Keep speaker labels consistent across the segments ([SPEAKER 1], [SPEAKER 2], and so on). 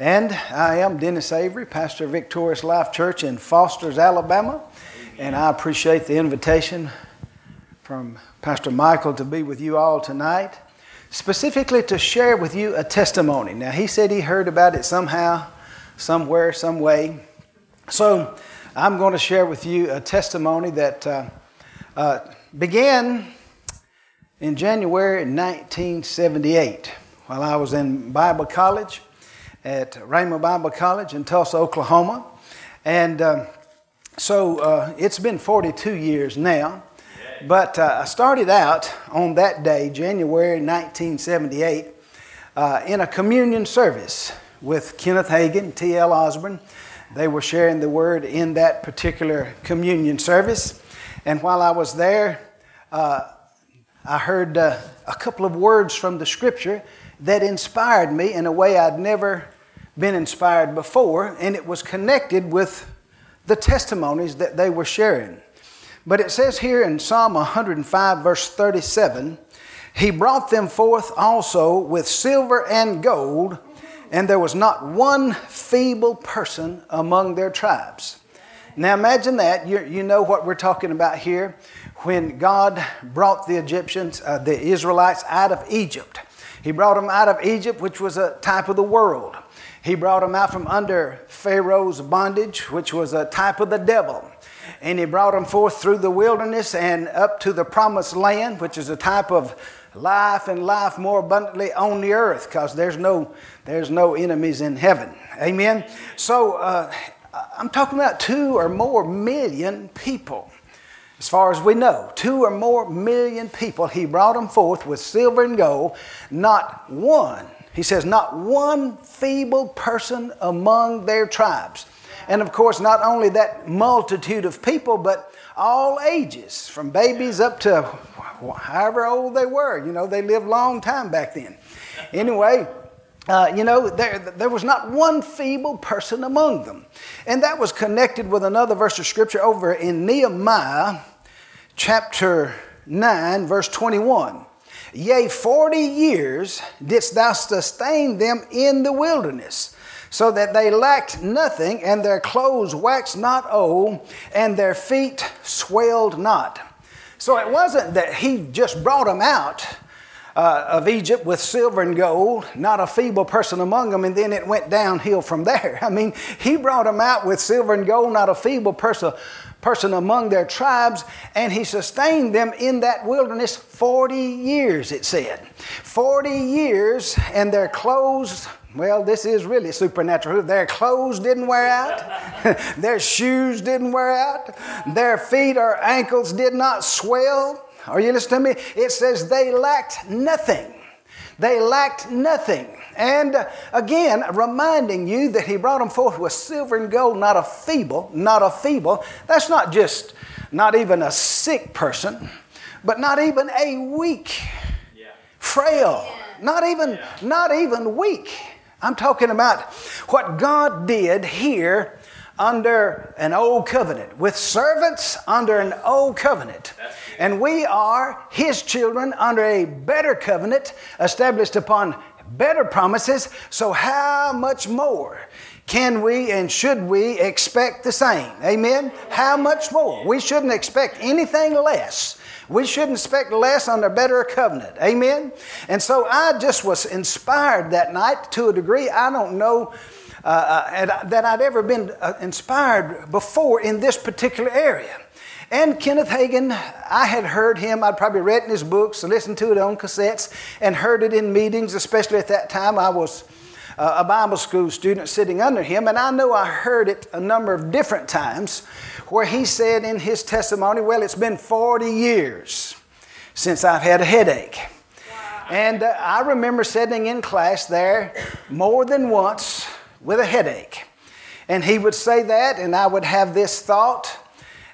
[SPEAKER 1] And I am Dennis Avery, pastor of Victorious Life Church in Fosters, Alabama. And I appreciate the invitation from Pastor Michael to be with you all tonight, specifically to share with you a testimony. Now, he said he heard about it somehow, somewhere, some way. So, I'm going to share with you a testimony that uh, uh, began in January 1978 while I was in Bible college at Rhema Bible College in Tulsa, Oklahoma. And uh, so uh, it's been 42 years now. But uh, I started out on that day, January 1978, uh, in a communion service with Kenneth Hagin, T.L. Osborn. They were sharing the word in that particular communion service. And while I was there, uh, I heard uh, a couple of words from the scripture that inspired me in a way I'd never been inspired before, and it was connected with the testimonies that they were sharing. But it says here in Psalm 105, verse 37, He brought them forth also with silver and gold, and there was not one feeble person among their tribes. Now imagine that. you you know what we're talking about here. When God brought the Egyptians, uh, the Israelites, out of Egypt, He brought them out of Egypt, which was a type of the world. He brought them out from under Pharaoh's bondage, which was a type of the devil. And he brought them forth through the wilderness and up to the promised land, which is a type of life and life more abundantly on the earth, because there's no, there's no enemies in heaven. Amen? So uh, I'm talking about two or more million people. As far as we know, two or more million people, he brought them forth with silver and gold, not one he says, Not one feeble person among their tribes. And of course, not only that multitude of people, but all ages, from babies up to however old they were. You know, they lived a long time back then. Anyway, uh, you know, there, there was not one feeble person among them. And that was connected with another verse of scripture over in Nehemiah chapter 9, verse 21. Yea, forty years didst thou sustain them in the wilderness, so that they lacked nothing, and their clothes waxed not old, and their feet swelled not. So it wasn't that he just brought them out uh, of Egypt with silver and gold, not a feeble person among them, and then it went downhill from there. I mean, he brought them out with silver and gold, not a feeble person person among their tribes, and he sustained them in that wilderness 40 years, it said. 40 years, and their clothes, well, this is really supernatural. Their clothes didn't wear out, their shoes didn't wear out, their feet or ankles did not swell. Are you listening to me? It says they lacked nothing. They lacked nothing. And uh, again, reminding you that he brought them forth with silver and gold, not a feeble, not a feeble. That's not just not even a sick person, but not even a weak, yeah. frail, not even, yeah. not even weak. I'm talking about what God did here under an old covenant, with servants under an old covenant. And we are His children under a better covenant established upon better promises. So, how much more can we and should we expect the same? Amen? How much more? We shouldn't expect anything less. We shouldn't expect less under better covenant. Amen? And so I just was inspired that night to a degree I don't know uh, uh, that I'd ever been uh, inspired before in this particular area. And Kenneth Hagin, I had heard him, I'd probably read in his books, listened to it on cassettes, and heard it in meetings, especially at that time. I was uh, a Bible school student sitting under him, and I know I heard it a number of different times where he said in his testimony, Well, it's been 40 years since I've had a headache. And uh, I remember sitting in class there more than once with a headache. And he would say that, and I would have this thought,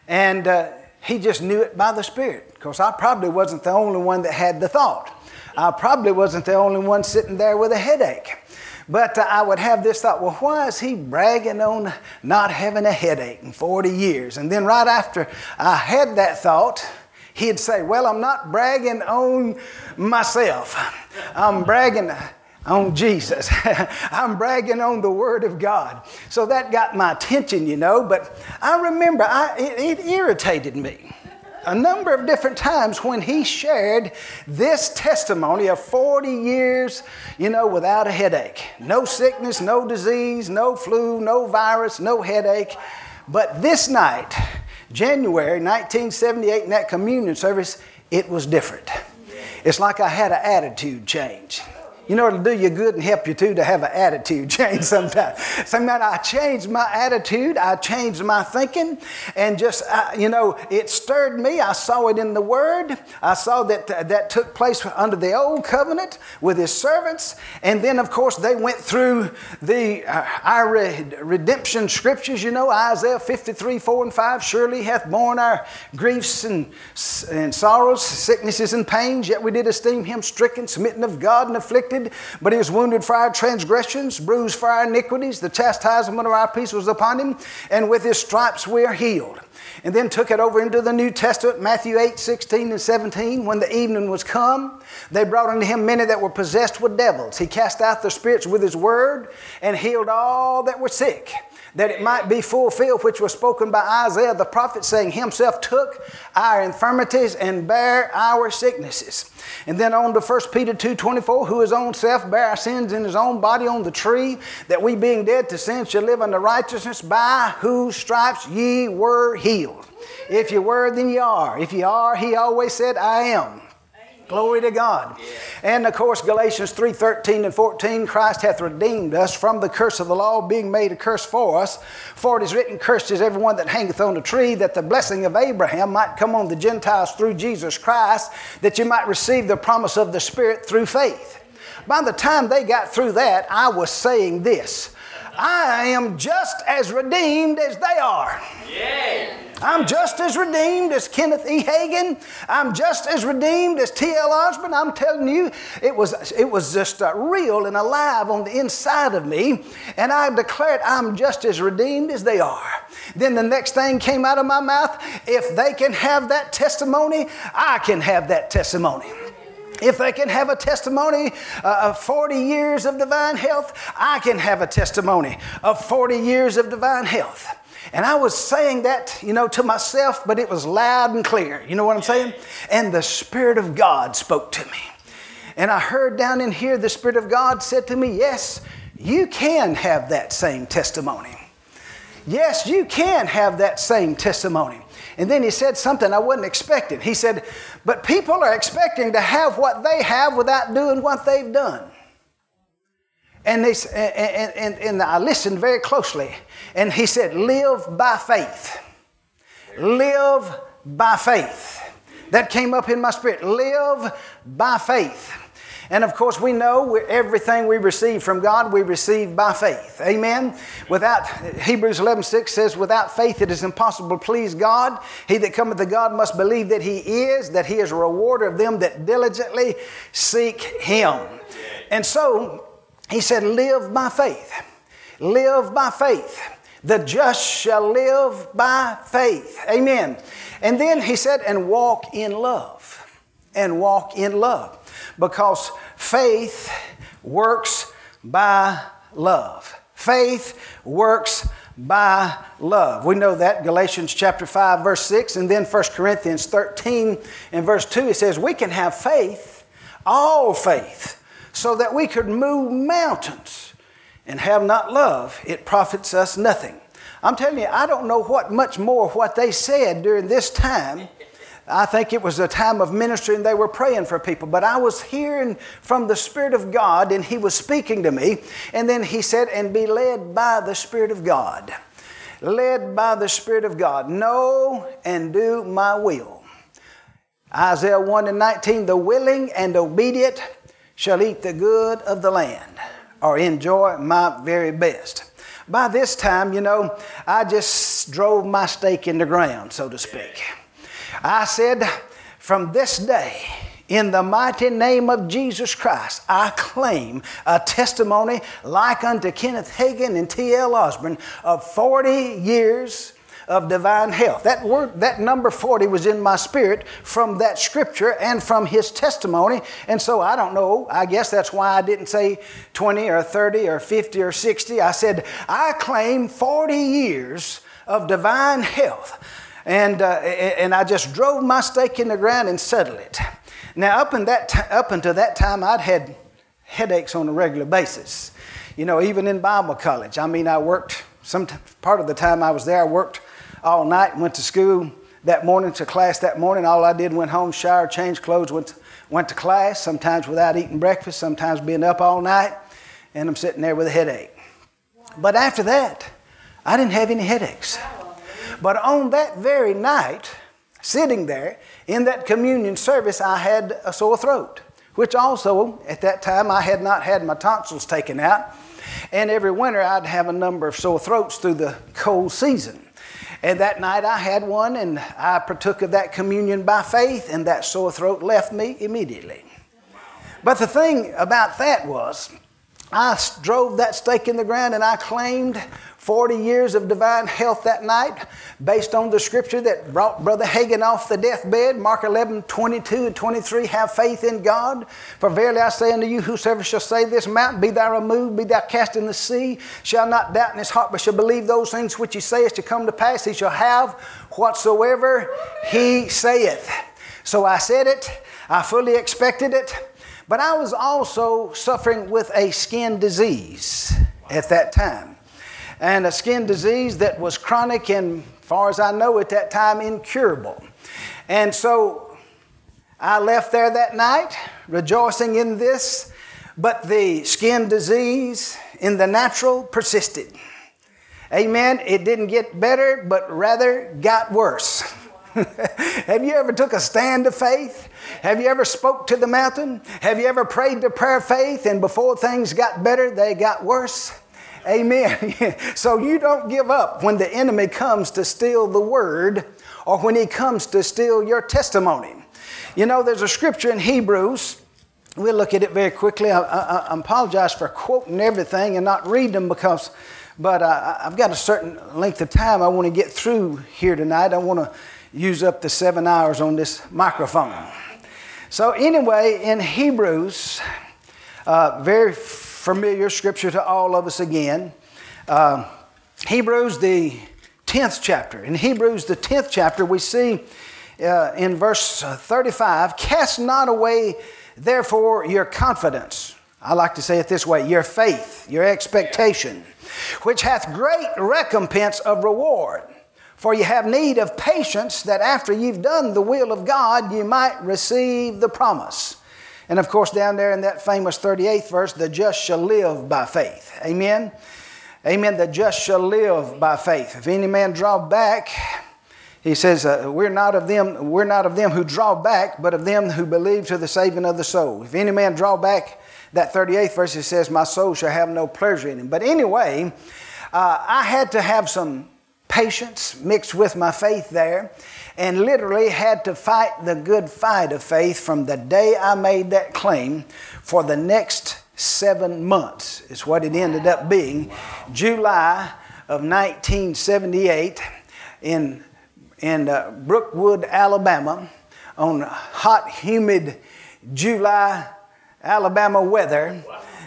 [SPEAKER 1] and uh, he just knew it by the Spirit. Because I probably wasn't the only one that had the thought. I probably wasn't the only one sitting there with a headache. But uh, I would have this thought, well, why is he bragging on not having a headache in 40 years? And then right after I had that thought, he'd say, well, I'm not bragging on myself. I'm bragging on Jesus. I'm bragging on the Word of God. So that got my attention, you know. But I remember I, it, it irritated me a number of different times when he shared this testimony of 40 years, you know, without a headache. No sickness, no disease, no flu, no virus, no headache. But this night, January 1978, in that communion service, it was different. It's like I had an attitude change. You know, it'll do you good and help you too to have an attitude change sometimes. Sometimes I changed my attitude, I changed my thinking, and just, you know, it stirred me. I saw it in the Word. I saw that that took place under the Old Covenant with His servants. And then, of course, they went through the uh, our redemption scriptures, you know, Isaiah 53, 4 and 5. Surely hath borne our griefs and, and sorrows, sicknesses and pains, yet we did esteem Him stricken, smitten of God, and afflicted but he was wounded for our transgressions, bruised for our iniquities. The chastisement of our peace was upon him, and with his stripes we are healed. And then took it over into the New Testament, Matthew 8, 16 and 17. When the evening was come, they brought unto him many that were possessed with devils. He cast out the spirits with his word and healed all that were sick that it might be fulfilled which was spoken by Isaiah the prophet, saying, Himself took our infirmities and bare our sicknesses. And then on to 1 Peter 2.24, who his own self bare our sins in his own body on the tree, that we being dead to sin should live unto righteousness, by whose stripes ye were healed. If you were, then ye are. If ye are, he always said, I am. Glory to God. And of course, Galatians 3 13 and 14, Christ hath redeemed us from the curse of the law, being made a curse for us. For it is written, Cursed is everyone that hangeth on a tree, that the blessing of Abraham might come on the Gentiles through Jesus Christ, that you might receive the promise of the Spirit through faith. By the time they got through that, I was saying this I am just as redeemed as they are. Yeah. I'm just as redeemed as Kenneth E. Hagin. I'm just as redeemed as T.L. Osborn. I'm telling you, it was, it was just uh, real and alive on the inside of me. And I declared, I'm just as redeemed as they are. Then the next thing came out of my mouth if they can have that testimony, I can have that testimony. If they can have a testimony uh, of 40 years of divine health, I can have a testimony of 40 years of divine health. And I was saying that, you know, to myself, but it was loud and clear. You know what I'm saying? And the Spirit of God spoke to me. And I heard down in here, the Spirit of God said to me, Yes, you can have that same testimony. Yes, you can have that same testimony. And then he said something I wasn't expecting. He said, But people are expecting to have what they have without doing what they've done. And, they, and, and, and I listened very closely. And he said, Live by faith. Live by faith. That came up in my spirit. Live by faith. And of course, we know everything we receive from God, we receive by faith. Amen. Without, Hebrews 11 6 says, Without faith it is impossible to please God. He that cometh to God must believe that He is, that He is a rewarder of them that diligently seek Him. And so, He said, Live by faith. Live by faith. The just shall live by faith. Amen. And then He said, And walk in love. And walk in love because faith works by love. Faith works by love. We know that Galatians chapter 5 verse 6 and then 1 Corinthians 13 and verse 2 it says we can have faith, all faith, so that we could move mountains and have not love, it profits us nothing. I'm telling you, I don't know what much more what they said during this time I think it was a time of ministry and they were praying for people. But I was hearing from the Spirit of God and He was speaking to me. And then He said, and be led by the Spirit of God. Led by the Spirit of God. Know and do my will. Isaiah 1 and 19, the willing and obedient shall eat the good of the land or enjoy my very best. By this time, you know, I just drove my stake in the ground, so to speak. I said, from this day, in the mighty name of Jesus Christ, I claim a testimony like unto Kenneth Hagin and T.L. Osborn of 40 years of divine health. That word, that number 40 was in my spirit from that scripture and from his testimony. And so I don't know, I guess that's why I didn't say 20 or 30 or 50 or 60. I said, I claim 40 years of divine health. And, uh, and I just drove my stake in the ground and settled it. Now, up, in that t- up until that time, I'd had headaches on a regular basis. You know, even in Bible college. I mean, I worked, some t- part of the time I was there, I worked all night, went to school that morning to class that morning. All I did went home, showered, changed clothes, went to, went to class, sometimes without eating breakfast, sometimes being up all night, and I'm sitting there with a headache. But after that, I didn't have any headaches. But on that very night, sitting there in that communion service, I had a sore throat, which also at that time I had not had my tonsils taken out. And every winter I'd have a number of sore throats through the cold season. And that night I had one, and I partook of that communion by faith, and that sore throat left me immediately. But the thing about that was, I drove that stake in the ground and I claimed 40 years of divine health that night based on the scripture that brought Brother Hagin off the deathbed. Mark 11, 22 and 23. Have faith in God. For verily I say unto you, whosoever shall say this mountain, be thou removed, be thou cast in the sea, shall not doubt in his heart, but shall believe those things which he saith to come to pass, he shall have whatsoever he saith. So I said it, I fully expected it, but I was also suffering with a skin disease at that time and a skin disease that was chronic and, far as I know at that time, incurable. And so I left there that night rejoicing in this, but the skin disease in the natural persisted. Amen. It didn't get better, but rather got worse. Have you ever took a stand of faith? Have you ever spoke to the mountain? Have you ever prayed the prayer of faith and before things got better, they got worse? Amen. so you don't give up when the enemy comes to steal the word or when he comes to steal your testimony. You know, there's a scripture in Hebrews. We'll look at it very quickly. I, I, I apologize for quoting everything and not reading them because, but uh, I've got a certain length of time I want to get through here tonight. I want to use up the seven hours on this microphone. So, anyway, in Hebrews, uh, very familiar scripture to all of us again. Uh, Hebrews, the 10th chapter. In Hebrews, the 10th chapter, we see uh, in verse 35 Cast not away, therefore, your confidence. I like to say it this way your faith, your expectation, which hath great recompense of reward. For you have need of patience, that after you've done the will of God, you might receive the promise. And of course, down there in that famous 38th verse, the just shall live by faith. Amen. Amen. The just shall live by faith. If any man draw back, he says, uh, we're, not of them, we're not of them who draw back, but of them who believe to the saving of the soul. If any man draw back, that 38th verse, it says, My soul shall have no pleasure in him. But anyway, uh, I had to have some patience mixed with my faith there and literally had to fight the good fight of faith from the day I made that claim for the next seven months, is what it ended up being. July of 1978 in, in uh, Brookwood, Alabama, on hot, humid July, Alabama weather.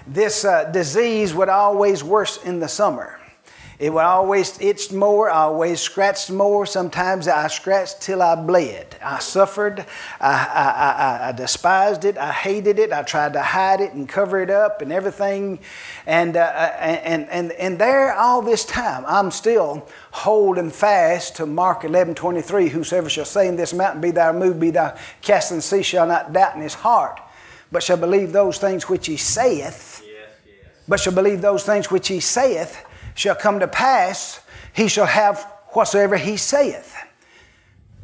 [SPEAKER 1] This uh, disease would always worse in the summer. It would always itch more, I always scratched more. Sometimes I scratched till I bled. I suffered. I, I, I, I, despised it. I hated it. I tried to hide it and cover it up and everything. And, uh, and, and, and there, all this time, I'm still holding fast to Mark 11 23. Whosoever shall say in this mountain, Be thou removed, be thou cast in the sea, shall not doubt in his heart, but shall believe those things which he saith. Yes, yes. But shall believe those things which he saith shall come to pass, he shall have whatsoever he saith.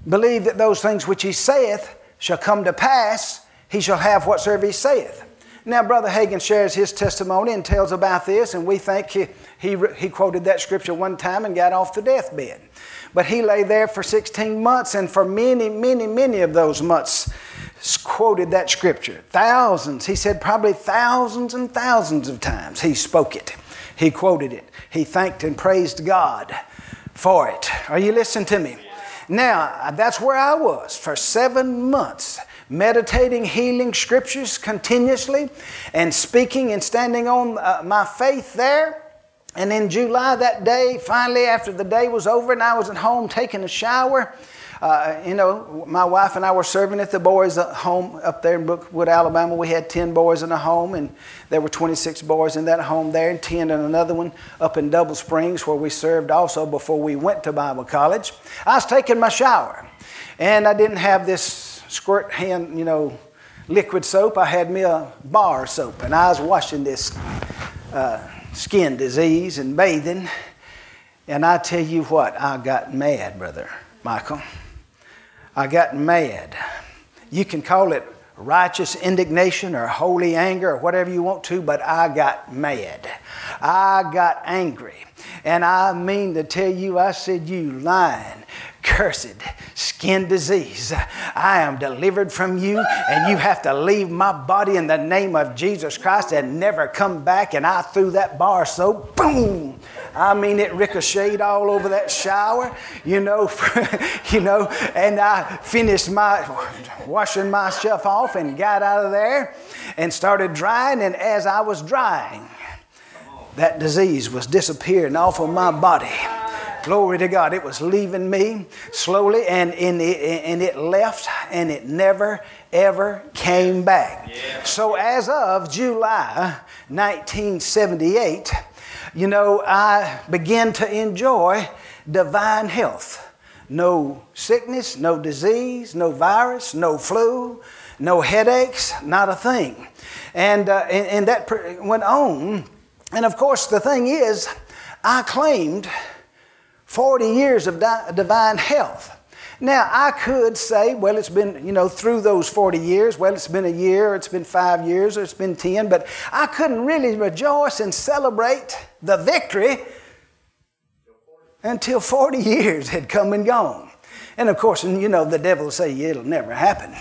[SPEAKER 1] Believe that those things which he saith shall come to pass, he shall have whatsoever he saith. Now, Brother Hagin shares his testimony and tells about this, and we think he, he, he quoted that scripture one time and got off the deathbed. But he lay there for 16 months, and for many, many, many of those months, quoted that scripture. Thousands, he said probably thousands and thousands of times he spoke it. He quoted it. He thanked and praised God for it. Are you listening to me? Now, that's where I was for seven months, meditating healing scriptures continuously and speaking and standing on uh, my faith there. And in July that day, finally, after the day was over and I was at home taking a shower, uh, you know, my wife and I were serving at the boys' home up there in Brookwood, Alabama. We had 10 boys in a home, and there were 26 boys in that home there, and 10 in another one up in Double Springs, where we served also before we went to Bible college. I was taking my shower, and I didn't have this squirt hand, you know, liquid soap. I had me a bar soap, and I was washing this uh, skin disease and bathing. And I tell you what, I got mad, brother Michael. I got mad. You can call it righteous indignation or holy anger or whatever you want to, but I got mad. I got angry. And I mean to tell you, I said, You lying, cursed skin disease. I am delivered from you, and you have to leave my body in the name of Jesus Christ and never come back. And I threw that bar so boom, I mean, it ricocheted all over that shower, you know, you know, and I finished my washing myself off and got out of there and started drying. And as I was drying, that disease was disappearing off of my body. Glory to God. It was leaving me slowly, and, in it, and it left, and it never, ever came back. Yeah. So, as of July 1978, you know, I began to enjoy divine health. No sickness, no disease, no virus, no flu, no headaches, not a thing. And, uh, and, and that went on. And of course, the thing is, I claimed 40 years of di- divine health. Now, I could say, well, it's been, you know, through those 40 years, well, it's been a year, it's been five years, or it's been 10, but I couldn't really rejoice and celebrate the victory until 40 years had come and gone. And of course, you know, the devil will say, it'll never happen.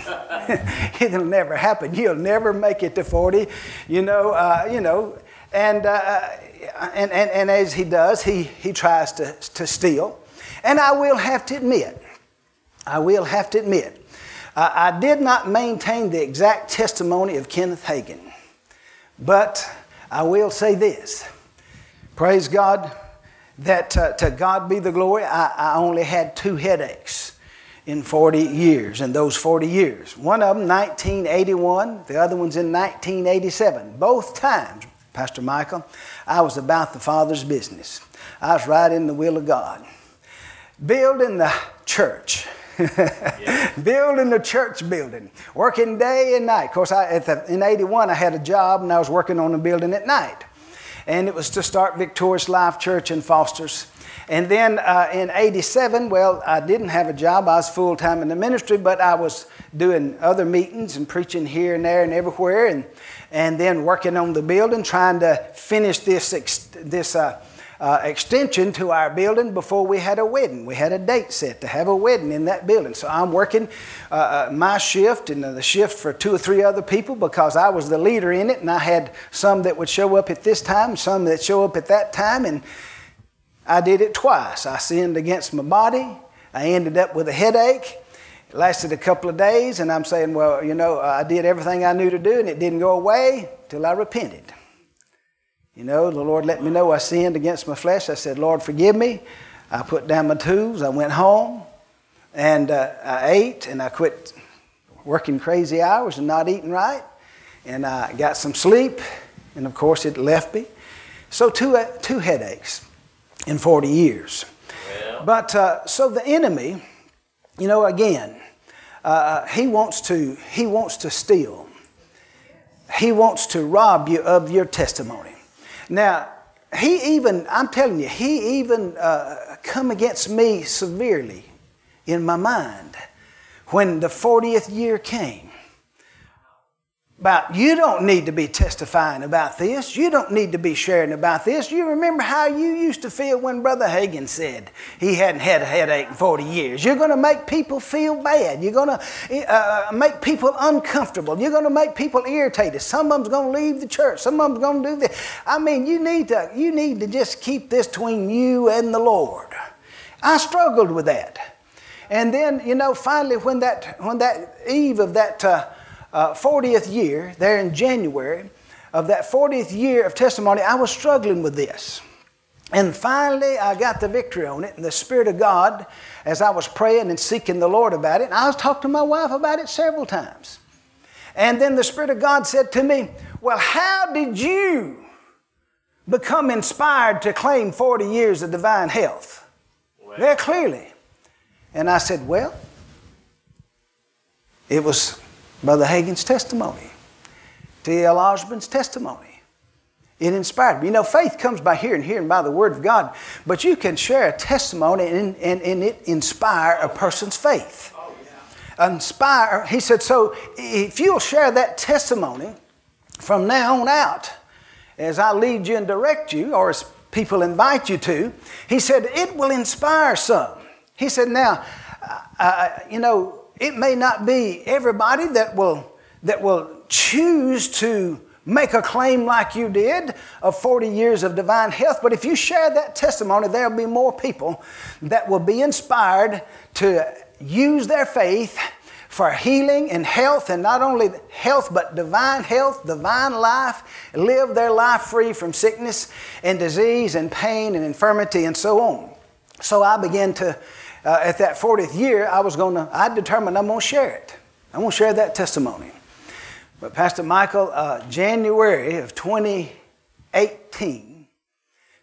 [SPEAKER 1] it'll never happen. You'll never make it to 40. You know, uh, you know, and, uh, and, and, and as he does, he, he tries to, to steal. And I will have to admit, I will have to admit, uh, I did not maintain the exact testimony of Kenneth Hagin, but I will say this praise God that uh, to God be the glory, I, I only had two headaches in 40 years, in those 40 years. One of them, 1981, the other one's in 1987. Both times, Pastor Michael, I was about the Father's business. I was right in the will of God. Building the church building the church building, working day and night. Of course, I, the, in 81, I had a job and I was working on the building at night. And it was to start Victorious Life Church in Fosters. And then uh, in 87, well, I didn't have a job. I was full time in the ministry, but I was doing other meetings and preaching here and there and everywhere. And, and then working on the building, trying to finish this, this uh, uh, extension to our building before we had a wedding. We had a date set to have a wedding in that building. So I'm working uh, uh, my shift and the shift for two or three other people because I was the leader in it, and I had some that would show up at this time, some that show up at that time, and I did it twice. I sinned against my body. I ended up with a headache. It lasted a couple of days, and I'm saying, well, you know, I did everything I knew to do, and it didn't go away till I repented. You know, the Lord let me know I sinned against my flesh. I said, Lord, forgive me. I put down my tools. I went home and uh, I ate and I quit working crazy hours and not eating right. And I got some sleep. And of course, it left me. So, two, uh, two headaches in 40 years. Well. But uh, so the enemy, you know, again, uh, uh, he wants to he wants to steal. He wants to rob you of your testimony. Now, he even, I'm telling you, he even uh, come against me severely in my mind when the 40th year came about you don't need to be testifying about this. You don't need to be sharing about this. You remember how you used to feel when Brother Hagin said he hadn't had a headache in 40 years. You're going to make people feel bad. You're going to uh, make people uncomfortable. You're going to make people irritated. Some of them's going to leave the church. Some of them's going to do this. I mean, you need to, you need to just keep this between you and the Lord. I struggled with that. And then, you know, finally, when that, when that eve of that uh, uh, 40th year, there in January, of that 40th year of testimony, I was struggling with this. And finally, I got the victory on it. And the Spirit of God, as I was praying and seeking the Lord about it, and I was talking to my wife about it several times. And then the Spirit of God said to me, Well, how did you become inspired to claim 40 years of divine health? Well. Very clearly. And I said, Well, it was Brother Hagin's testimony, T.L. Osborn's testimony. It inspired me. You know, faith comes by hearing, hearing by the Word of God. But you can share a testimony and, and, and it inspire a person's faith. Inspire, he said, so if you'll share that testimony from now on out, as I lead you and direct you, or as people invite you to, he said, it will inspire some. He said, now, uh, uh, you know, it may not be everybody that will, that will choose to make a claim like you did of 40 years of divine health, but if you share that testimony, there'll be more people that will be inspired to use their faith for healing and health, and not only health, but divine health, divine life, live their life free from sickness and disease and pain and infirmity and so on. So I began to uh, at that 40th year, I was going to, I determined I'm going to share it. I'm going to share that testimony. But Pastor Michael, uh, January of 2018,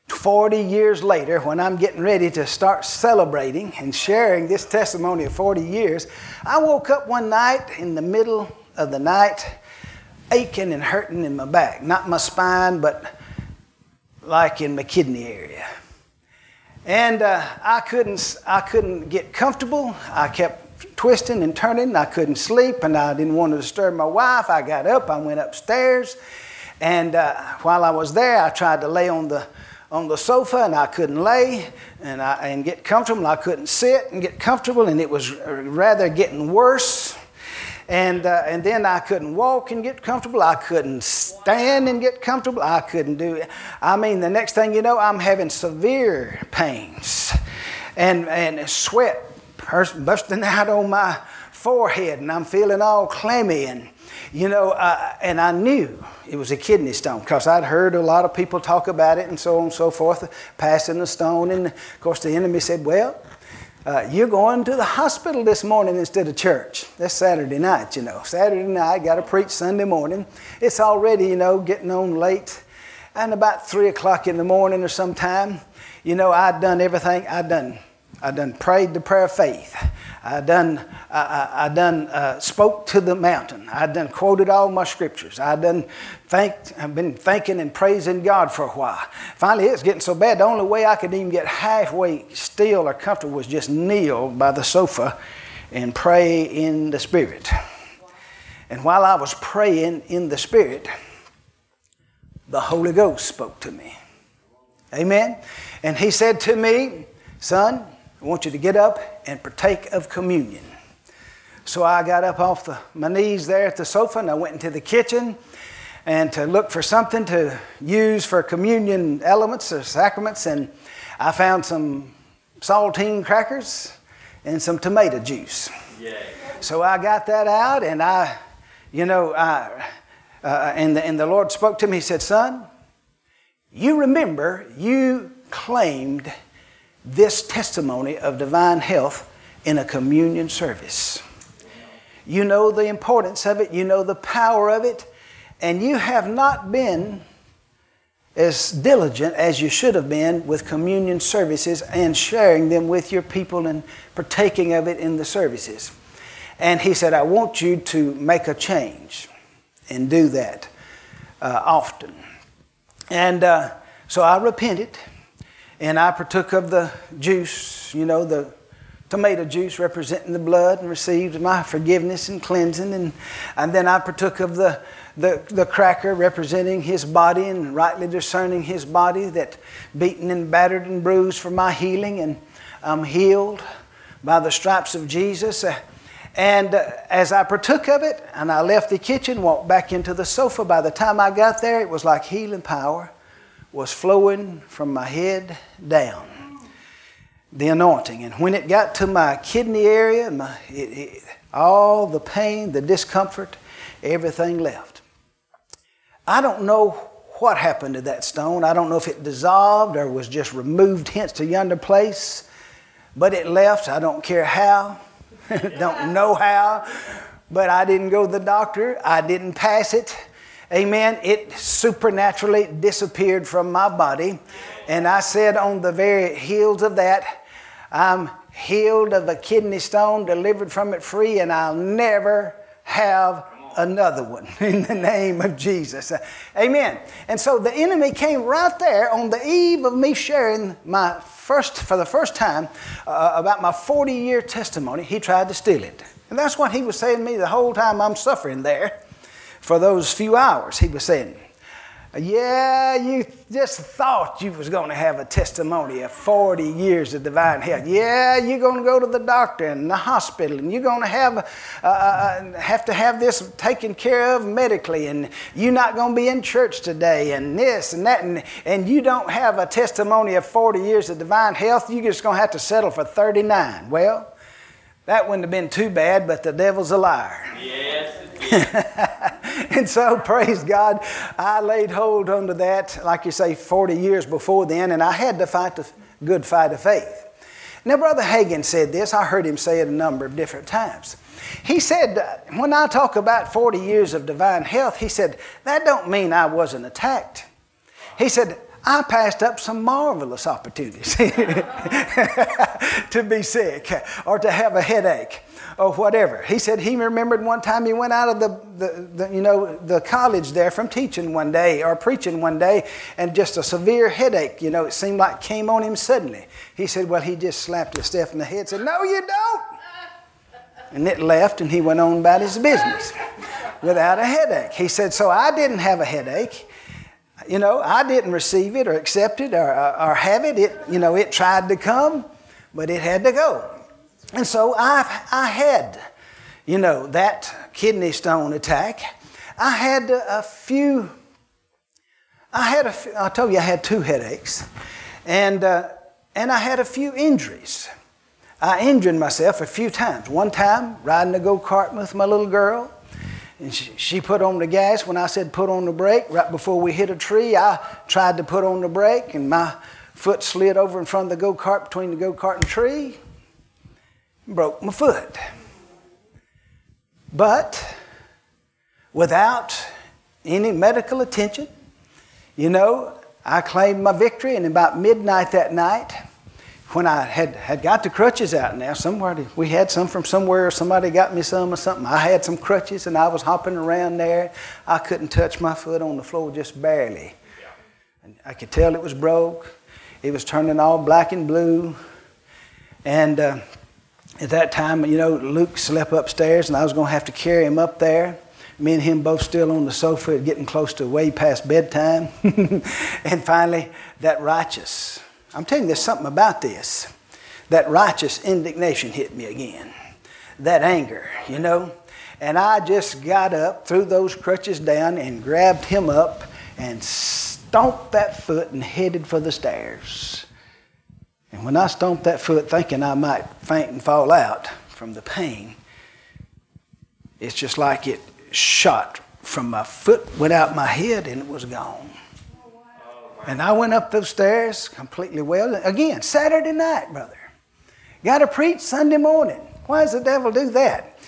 [SPEAKER 1] 40 years later, when I'm getting ready to start celebrating and sharing this testimony of 40 years, I woke up one night in the middle of the night, aching and hurting in my back. Not my spine, but like in my kidney area. And uh, I, couldn't, I couldn't get comfortable. I kept twisting and turning. I couldn't sleep, and I didn't want to disturb my wife. I got up, I went upstairs, and uh, while I was there, I tried to lay on the, on the sofa, and I couldn't lay and, I, and get comfortable. I couldn't sit and get comfortable, and it was rather getting worse. And, uh, and then I couldn't walk and get comfortable. I couldn't stand and get comfortable. I couldn't do it. I mean, the next thing you know, I'm having severe pains and, and sweat busting out on my forehead, and I'm feeling all clammy. And, you know, uh, and I knew it was a kidney stone because I'd heard a lot of people talk about it and so on and so forth, passing the stone. And of course, the enemy said, Well, uh, you're going to the hospital this morning instead of church. That's Saturday night, you know. Saturday night, got to preach Sunday morning. It's already, you know, getting on late. And about 3 o'clock in the morning or sometime, you know, I'd done everything. I'd done, I'd done prayed the prayer of faith. I done, I, I, I done uh, spoke to the mountain. I done quoted all my scriptures. I done thanked, I've been thanking and praising God for a while. Finally, it's getting so bad. The only way I could even get halfway still or comfortable was just kneel by the sofa and pray in the Spirit. And while I was praying in the Spirit, the Holy Ghost spoke to me. Amen. And He said to me, Son, I want you to get up and partake of communion. So I got up off the, my knees there at the sofa and I went into the kitchen and to look for something to use for communion elements or sacraments. And I found some saltine crackers and some tomato juice. Yay. So I got that out and I, you know, I, uh, and, the, and the Lord spoke to me. He said, Son, you remember you claimed this testimony of divine health in a communion service. You know the importance of it, you know the power of it, and you have not been as diligent as you should have been with communion services and sharing them with your people and partaking of it in the services. And he said, I want you to make a change and do that uh, often. And uh, so I repented and I partook of the juice, you know, the tomato juice representing the blood, and received my forgiveness and cleansing. And, and then I partook of the, the, the cracker representing his body and rightly discerning his body that beaten and battered and bruised for my healing. And I'm healed by the stripes of Jesus. And uh, as I partook of it, and I left the kitchen, walked back into the sofa, by the time I got there, it was like healing power was flowing from my head down. the anointing. And when it got to my kidney area, my, it, it, all the pain, the discomfort, everything left. I don't know what happened to that stone. I don't know if it dissolved or was just removed hence to yonder place, but it left. I don't care how, don't know how, but I didn't go to the doctor. I didn't pass it. Amen. It supernaturally disappeared from my body. And I said on the very heels of that, I'm healed of a kidney stone, delivered from it free, and I'll never have another one in the name of Jesus. Amen. And so the enemy came right there on the eve of me sharing my first, for the first time, uh, about my 40 year testimony. He tried to steal it. And that's what he was saying to me the whole time I'm suffering there for those few hours. He was saying, yeah, you just thought you was going to have a testimony of 40 years of divine health. Yeah, you're going to go to the doctor and the hospital, and you're going to have uh, uh, have to have this taken care of medically, and you're not going to be in church today, and this and that, and, and you don't have a testimony of 40 years of divine health. You're just going to have to settle for 39. Well, that wouldn't have been too bad, but the devil's a liar.
[SPEAKER 2] Yes.
[SPEAKER 1] and so, praise God, I laid hold onto that, like you say, 40 years before then, and I had to fight the good fight of faith. Now, Brother Hagin said this. I heard him say it a number of different times. He said, uh, when I talk about 40 years of divine health, he said, that don't mean I wasn't attacked. He said, I passed up some marvelous opportunities to be sick or to have a headache or whatever. He said he remembered one time he went out of the, the, the, you know, the college there from teaching one day or preaching one day and just a severe headache, you know, it seemed like came on him suddenly. He said, well, he just slapped the Steph in the head and said, no, you don't. And it left and he went on about his business without a headache. He said, so I didn't have a headache you know, I didn't receive it or accept it or, or, have it. It, you know, it tried to come, but it had to go. And so I, I had, you know, that kidney stone attack. I had a few, I had a few, I told you I had two headaches, and, uh, and I had a few injuries. I injured myself a few times. One time, riding a go kart with my little girl, and she, put on the gas when I said put on the brake. Right before we hit a tree, I tried to put on the brake, and my foot slid over in front of the go kart between the go kart and tree. Broke my foot. But without any medical attention, you know, I claimed my victory, and about midnight that night, when I had, had got the crutches out now, somewhere we had some from somewhere, somebody got me some or something. I had some crutches and I was hopping around there. I couldn't touch my foot on the floor just barely. And I could tell it was broke. It was turning all black and blue. And uh, at that time, you know, Luke slept upstairs and I was going to have to carry him up there. Me and him both still on the sofa, getting close to way past bedtime. and finally, that righteous I'm telling you, there's something about this. That righteous indignation hit me again. That anger, you know. And I just got up, threw those crutches down, and grabbed him up and stomped that foot and headed for the stairs. And when I stomped that foot, thinking I might faint and fall out from the pain, it's just like it shot from my foot, went out my head, and it was gone. And I went up those stairs completely well. Again, Saturday night, brother. Got to preach Sunday morning. Why does the devil do that?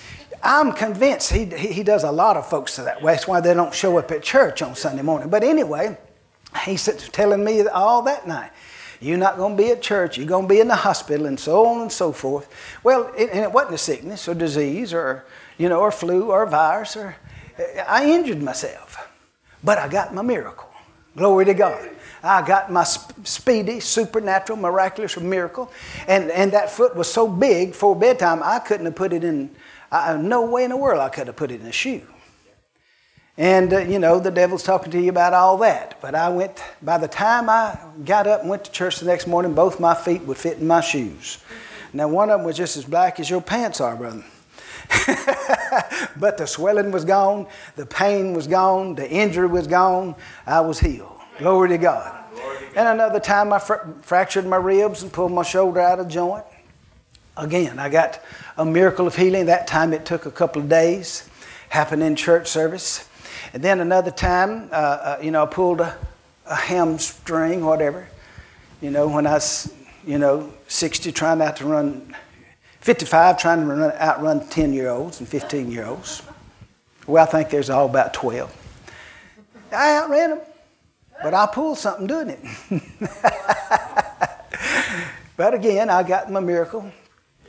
[SPEAKER 1] I'm convinced he, he does a lot of folks that way. That's why they don't show up at church on Sunday morning. But anyway, he's telling me all that night. You're not going to be at church. You're going to be in the hospital, and so on and so forth. Well, it, and it wasn't a sickness or disease or you know or flu or virus or I injured myself, but I got my miracle. Glory to God. I got my speedy, supernatural, miraculous miracle. And, and that foot was so big for bedtime, I couldn't have put it in, I, no way in the world I could have put it in a shoe. And, uh, you know, the devil's talking to you about all that. But I went, by the time I got up and went to church the next morning, both my feet would fit in my shoes. Now, one of them was just as black as your pants are, brother. but the swelling was gone, the pain was gone, the injury was gone, I was healed. Glory to God. And another time I fr- fractured my ribs and pulled my shoulder out of joint. Again, I got a miracle of healing. That time it took a couple of days, happened in church service. And then another time, uh, uh, you know, I pulled a, a hamstring, whatever. You know, when I was, you know, 60, trying not to run, 55, trying to run, outrun 10 year olds and 15 year olds. Well, I think there's all about 12. I outran them, but I pulled something doing it. but again, I got my miracle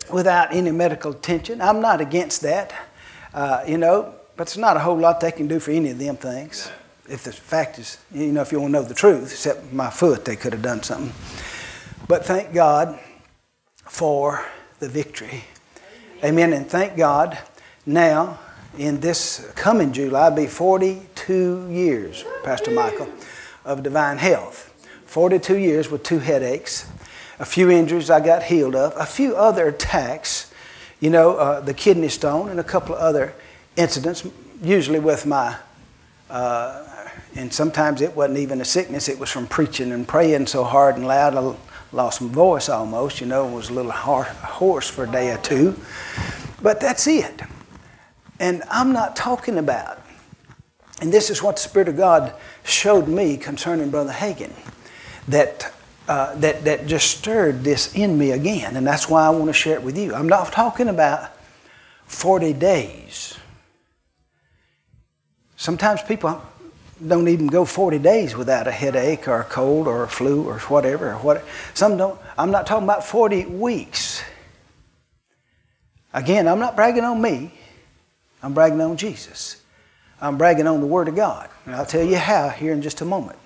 [SPEAKER 1] without any medical attention. I'm not against that, uh, you know, but it's not a whole lot they can do for any of them things. If the fact is, you know, if you want to know the truth, except my foot, they could have done something. But thank God for the victory. Amen. And thank God now, in this coming July, I'll be 42 years, Pastor Michael, of divine health. 42 years with two headaches a few injuries I got healed of, a few other attacks, you know, uh, the kidney stone, and a couple of other incidents, usually with my, uh, and sometimes it wasn't even a sickness, it was from preaching and praying so hard and loud, I lost my voice almost, you know, was a little hoarse for a day or two. But that's it. And I'm not talking about, and this is what the Spirit of God showed me concerning Brother Hagin, that uh, that, that just stirred this in me again, and that's why I want to share it with you. I'm not talking about 40 days. Sometimes people don't even go 40 days without a headache or a cold or a flu or whatever. Or what. Some don't. I'm not talking about 40 weeks. Again, I'm not bragging on me. I'm bragging on Jesus. I'm bragging on the Word of God. And I'll tell you how here in just a moment.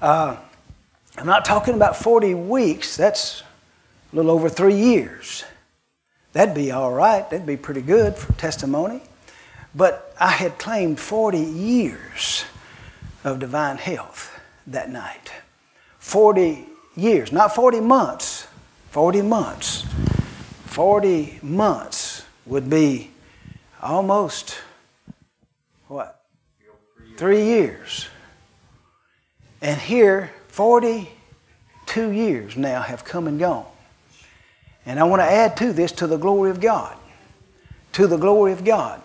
[SPEAKER 1] Uh, I'm not talking about 40 weeks, that's a little over three years. That'd be all right, that'd be pretty good for testimony. But I had claimed 40 years of divine health that night. 40 years, not 40 months, 40 months. 40 months would be almost what? Three years. And here, 42 years now have come and gone. And I want to add to this to the glory of God. To the glory of God.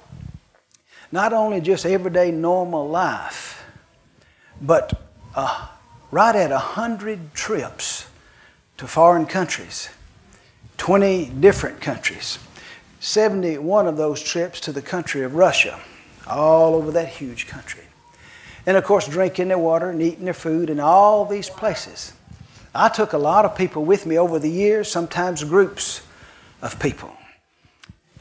[SPEAKER 1] Not only just everyday normal life, but uh, right at 100 trips to foreign countries, 20 different countries, 71 of those trips to the country of Russia, all over that huge country. And of course, drinking their water and eating their food in all these places. I took a lot of people with me over the years, sometimes groups of people.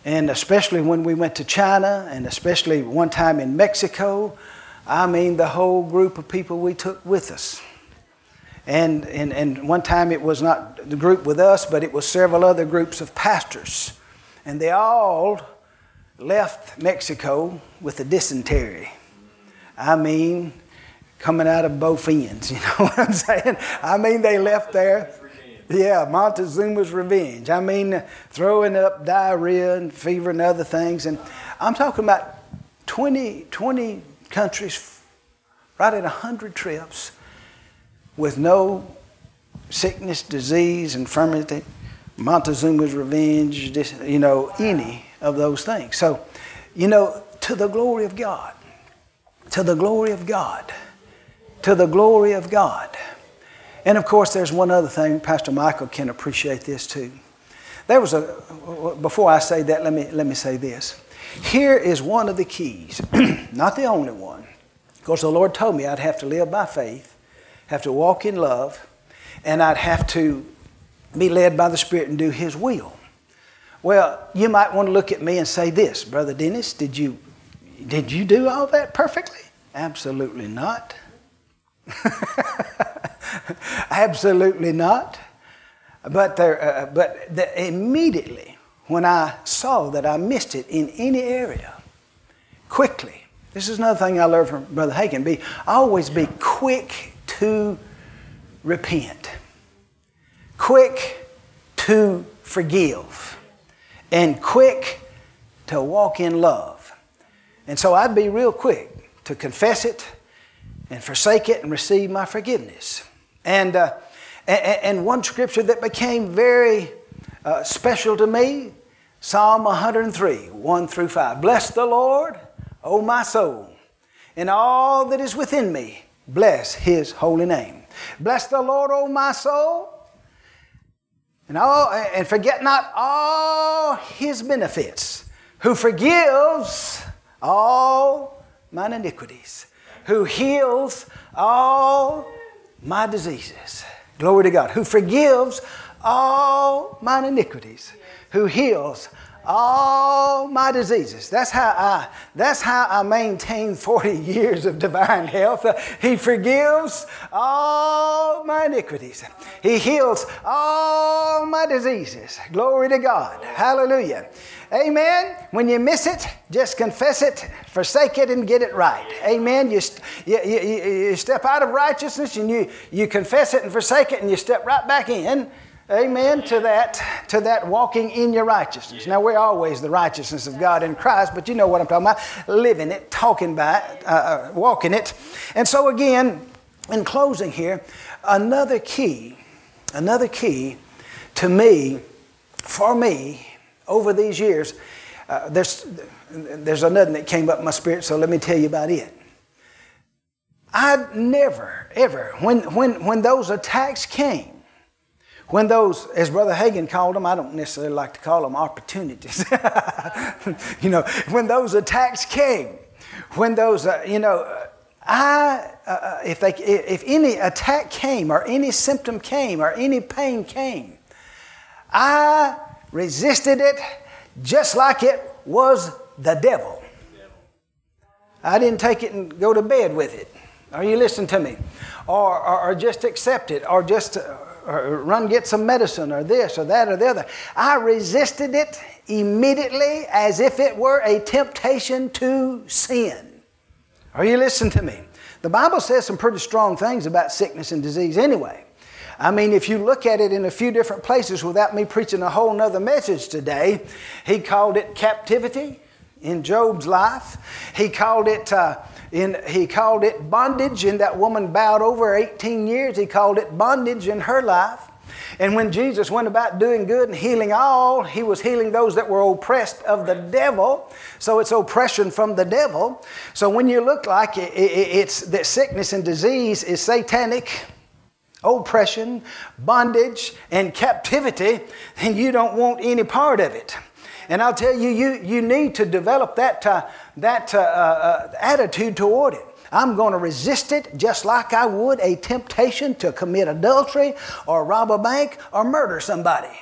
[SPEAKER 1] And especially when we went to China, and especially one time in Mexico, I mean the whole group of people we took with us. And, and, and one time it was not the group with us, but it was several other groups of pastors. And they all left Mexico with a dysentery. I mean, coming out of both ends. You know what I'm saying? I mean, they left there. Yeah, Montezuma's revenge. I mean, throwing up diarrhea and fever and other things. And I'm talking about 20, 20 countries, right at 100 trips, with no sickness, disease, infirmity, Montezuma's revenge, you know, any of those things. So, you know, to the glory of God to the glory of God. To the glory of God. And of course, there's one other thing. Pastor Michael can appreciate this too. There was a, before I say that, let me, let me say this. Here is one of the keys, not the only one. Because the Lord told me I'd have to live by faith, have to walk in love, and I'd have to be led by the Spirit and do His will. Well, you might want to look at me and say this, Brother Dennis, did you did you do all that perfectly? Absolutely not. Absolutely not. But, there, uh, but the, immediately when I saw that I missed it in any area, quickly, this is another thing I learned from Brother Hagin, be always be quick to repent, quick to forgive, and quick to walk in love. And so I'd be real quick to confess it and forsake it and receive my forgiveness. And, uh, and, one scripture that became very uh, special to me Psalm 103, 1 through 5. Bless the Lord, O my soul, and all that is within me. Bless his holy name. Bless the Lord, O my soul, and, and forget not all his benefits, who forgives all mine iniquities, who heals all my diseases. Glory to God. Who forgives all mine iniquities, who heals all my diseases. That's how I, that's how I maintain 40 years of divine health. he forgives all my iniquities. He heals all my diseases. Glory to God. Hallelujah. Amen. When you miss it, just confess it, forsake it, and get it right. Amen. You, you, you, you step out of righteousness and you, you confess it and forsake it, and you step right back in Amen to that, to that walking in your righteousness. Now, we're always the righteousness of God in Christ, but you know what I'm talking about living it, talking about it, uh, uh, walking it. And so, again, in closing here, another key, another key to me, for me, over these years, uh, there's, there's another that came up in my spirit, so let me tell you about it. I never, ever, when, when, when those attacks came, when those, as Brother Hagin called them, I don't necessarily like to call them opportunities. you know, when those attacks came, when those, uh, you know, I, uh, uh, if, they, if any attack came or any symptom came or any pain came, I resisted it just like it was the devil. I didn't take it and go to bed with it. Are you listening to me? Or, or, or just accept it or just. Uh, or run get some medicine or this or that or the other. I resisted it immediately as if it were a temptation to sin. Are you listening to me? The Bible says some pretty strong things about sickness and disease anyway. I mean, if you look at it in a few different places without me preaching a whole nother message today, he called it captivity in Job's life. He called it uh, in, he called it bondage, and that woman bowed over 18 years. He called it bondage in her life. And when Jesus went about doing good and healing all, he was healing those that were oppressed of the devil. So it's oppression from the devil. So when you look like it, it's that sickness and disease is satanic, oppression, bondage, and captivity, then you don't want any part of it. And I'll tell you, you, you need to develop that, uh, that uh, uh, attitude toward it. I'm going to resist it just like I would a temptation to commit adultery or rob a bank or murder somebody.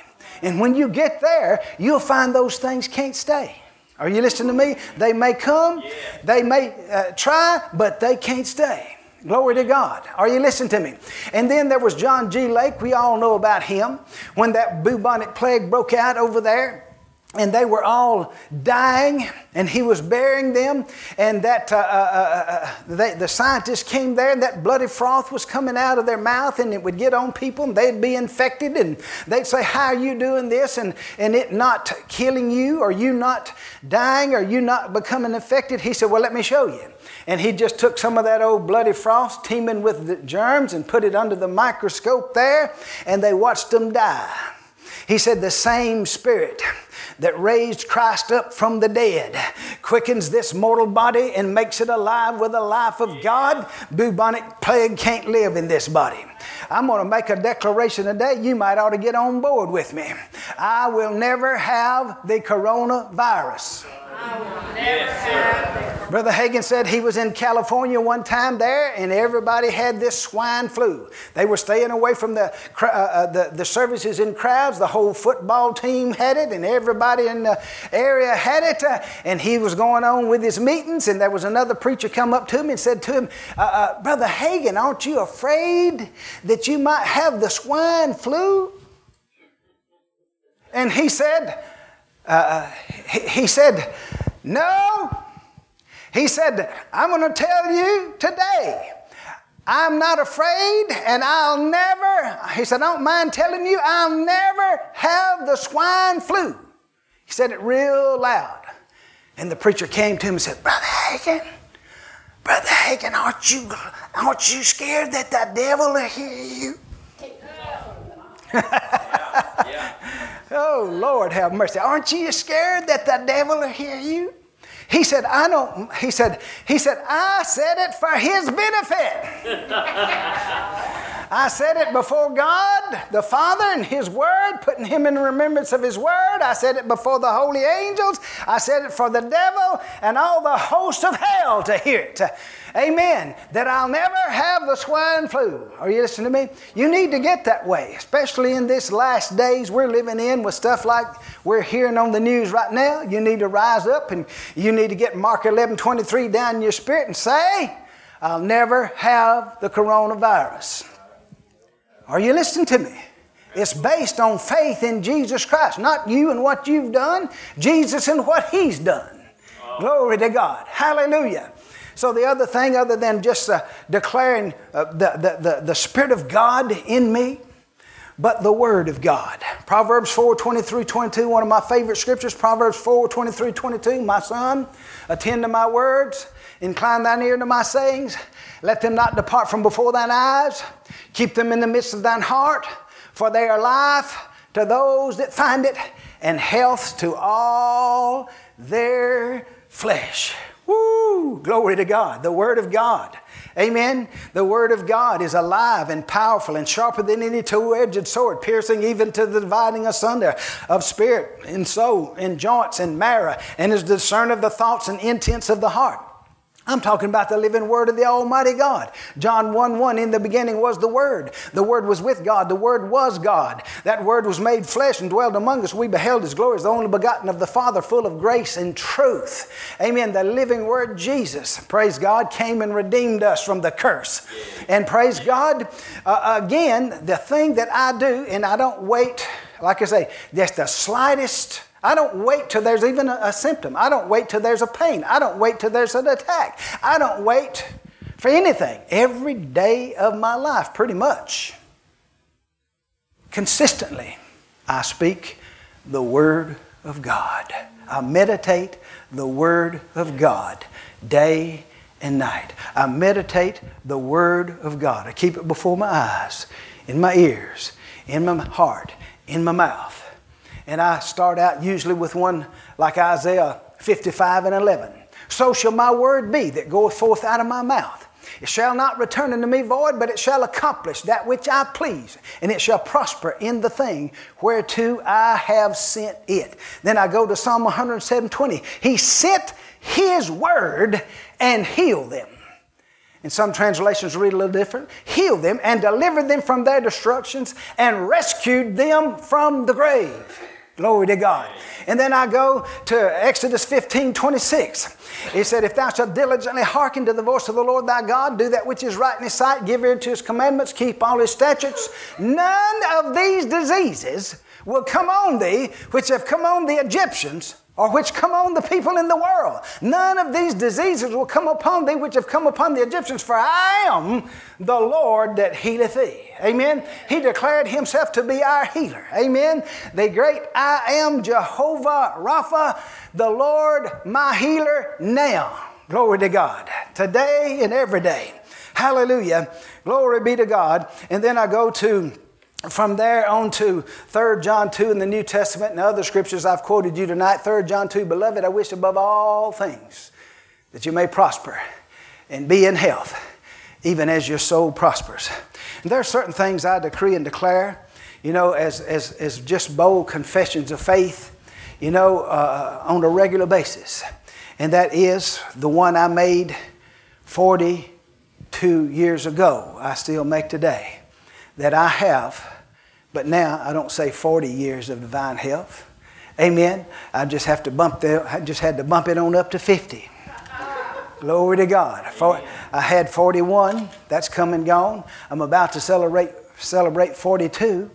[SPEAKER 1] And when you get there, you'll find those things can't stay. Are you listening to me? They may come, they may uh, try, but they can't stay. Glory to God. Are you listening to me? And then there was John G. Lake. We all know about him. When that bubonic plague broke out over there, and they were all dying, and he was burying them. And that uh, uh, uh, uh, they, the scientists came there, and that bloody froth was coming out of their mouth, and it would get on people, and they'd be infected, and they'd say, "How are you doing this?" and and it not killing you, or you not dying, or you not becoming infected. He said, "Well, let me show you." And he just took some of that old bloody frost, teeming with the germs, and put it under the microscope there, and they watched them die. He said, "The same spirit." That raised Christ up from the dead, quickens this mortal body and makes it alive with the life of God, bubonic plague can't live in this body. I'm going to make a declaration today. You might ought to get on board with me. I will never have the coronavirus. Brother Hagin said he was in California one time there, and everybody had this swine flu. They were staying away from the, uh, uh, the, the services in crowds. The whole football team had it, and everybody in the area had it. Uh, and he was going on with his meetings, and there was another preacher come up to him and said to him, uh, uh Brother Hagin, aren't you afraid that you might have the swine flu? And he said, uh, he, he said, No. He said, I'm going to tell you today. I'm not afraid, and I'll never, he said, I don't mind telling you, I'll never have the swine flu. He said it real loud. And the preacher came to him and said, Brother Hagin, Brother Hagin, aren't you, aren't you scared that the devil will hear you? oh, Lord, have mercy. Aren't you scared that the devil will hear you? He said, I don't, he said, he said, I said it for his benefit. I said it before God, the Father, and His Word, putting Him in remembrance of His Word. I said it before the holy angels. I said it for the devil and all the host of hell to hear it. Amen. That I'll never have the swine flu. Are you listening to me? You need to get that way, especially in this last days we're living in with stuff like we're hearing on the news right now. You need to rise up and you need to get Mark 11 23 down in your spirit and say, I'll never have the coronavirus. Are you listening to me? It's based on faith in Jesus Christ, not you and what you've done, Jesus and what He's done. Glory to God. Hallelujah. So, the other thing, other than just uh, declaring uh, the, the, the, the Spirit of God in me, but the Word of God. Proverbs 4 23 22, one of my favorite scriptures. Proverbs 4 23 22. My son, attend to my words, incline thine ear to my sayings. Let them not depart from before thine eyes. Keep them in the midst of thine heart, for they are life to those that find it, and health to all their flesh. Woo! Glory to God. The Word of God. Amen. The Word of God is alive and powerful and sharper than any two edged sword, piercing even to the dividing asunder of spirit and soul and joints and marrow, and is the discern of the thoughts and intents of the heart. I'm talking about the living Word of the Almighty God. John 1 1, in the beginning was the Word. The Word was with God. The Word was God. That Word was made flesh and dwelled among us. We beheld His glory as the only begotten of the Father, full of grace and truth. Amen. The living Word, Jesus, praise God, came and redeemed us from the curse. And praise God, uh, again, the thing that I do, and I don't wait, like I say, just the slightest I don't wait till there's even a, a, symptom. I don't wait till there's a pain. I don't wait till there's an attack. I don't wait for anything. Every day of my life, pretty much, consistently, I speak the Word of God. I meditate the Word of God day and night. I meditate the Word of God. I keep it before my eyes, in my ears, in my heart, in my mouth. And I start out usually with one like Isaiah 55 and 11. So shall my word be that goeth forth out of my mouth. It shall not return unto me void, but it shall accomplish that which I please, and it shall prosper in the thing whereto I have sent it. Then I go to Psalm 107:20. He sent his word and healed them. In some translations, read a little different. Healed them and delivered them from their destructions and rescued them from the grave. Glory to God. And then I go to Exodus 15 26. He said, If thou shalt diligently hearken to the voice of the Lord thy God, do that which is right in his sight, give ear to his commandments, keep all his statutes, none of these diseases will come on thee, which have come on the Egyptians or which come on the people in the world. None of these diseases will come upon thee which have come upon the Egyptians, for I am the Lord that healeth thee. Amen. He declared himself to be our healer. Amen. The great I am Jehovah Rapha, the Lord my healer now. Glory to God. Today and every day. Hallelujah. Glory be to God. And then I go to from there on to 3 John 2 in the New Testament and other scriptures I've quoted you tonight. 3 John 2, Beloved, I wish above all things that you may prosper and be in health, even as your soul prospers. And there are certain things I decree and declare, you know, as, as, as just bold confessions of faith, you know, uh, on a regular basis. And that is the one I made 42 years ago, I still make today that I have, but now I don't say 40 years of divine health. Amen. I just have to bump the, I just had to bump it on up to 50. Glory to God. For, I had 41. That's come and gone. I'm about to celebrate celebrate 42.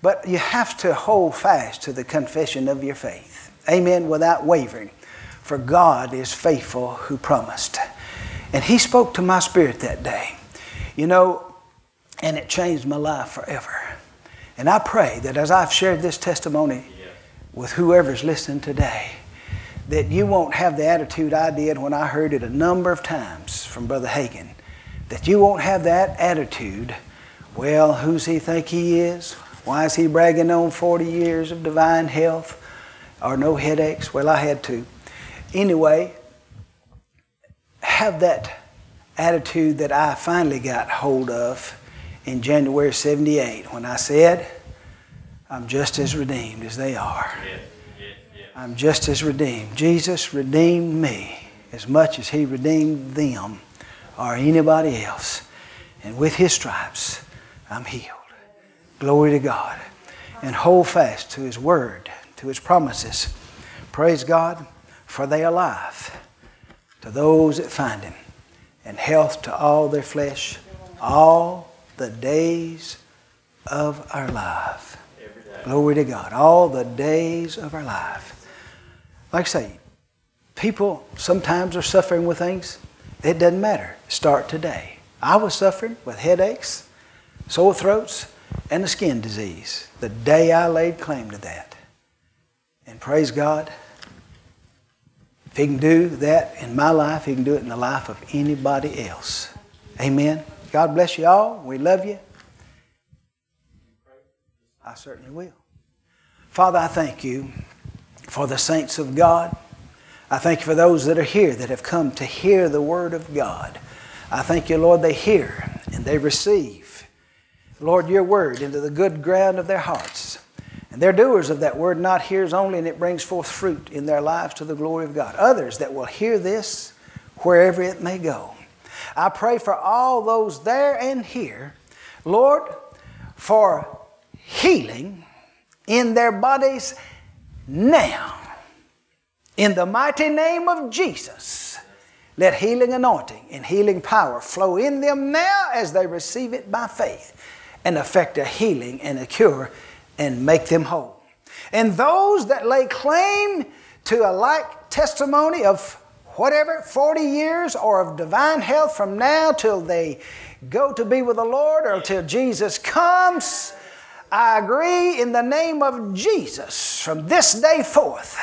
[SPEAKER 1] But you have to hold fast to the confession of your faith. Amen. Without wavering. For God is faithful who promised. And He spoke to my spirit that day. You know, and it changed my life forever. And I pray that as I've shared this testimony with whoever's listening today, that you won't have the attitude I did when I heard it a number of times from Brother Hagin, that you won't have that attitude. Well, who's he think he is? Why is he bragging on 40 years of divine health or no headaches? Well, I had to. Anyway, have that attitude that I finally got hold of in January 78 when I said, I'm just as redeemed as they are. I'm just as redeemed. Jesus redeemed me as much as he redeemed them or anybody else. And with his stripes, I'm healed. Glory to God. And hold fast to his word, to his promises. Praise God, for they are life to those that find him, and health to all their flesh, all the days of our life. Glory to God. All the days of our life. Like I say, people sometimes are suffering with things. It doesn't matter. Start today. I was suffering with headaches, sore throats, and a skin disease the day I laid claim to that. And praise God, if He can do that in my life, He can do it in the life of anybody else. Amen. God bless you all. We love you. I certainly will. Father, I thank you for the saints of God. I thank you for those that are here that have come to hear the Word of God. I thank you, Lord, they hear and they receive, Lord, your Word into the good ground of their hearts. And they're doers of that Word, not hearers only, and it brings forth fruit in their lives to the glory of God. Others that will hear this wherever it may go. I pray for all those there and here, Lord, for healing in their bodies now. In the mighty name of Jesus, let healing anointing and healing power flow in them now as they receive it by faith and effect a healing and a cure and make them whole. And those that lay claim to a like testimony of whatever, 40 years or of divine health from now till they go to be with the Lord or till Jesus comes, I agree in the name of Jesus from this day forth.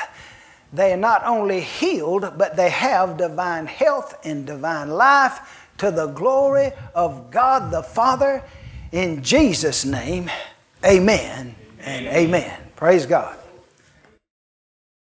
[SPEAKER 1] They are not only healed, but they have divine health and divine life to the glory of God the Father. In Jesus' name, amen and amen. Praise God.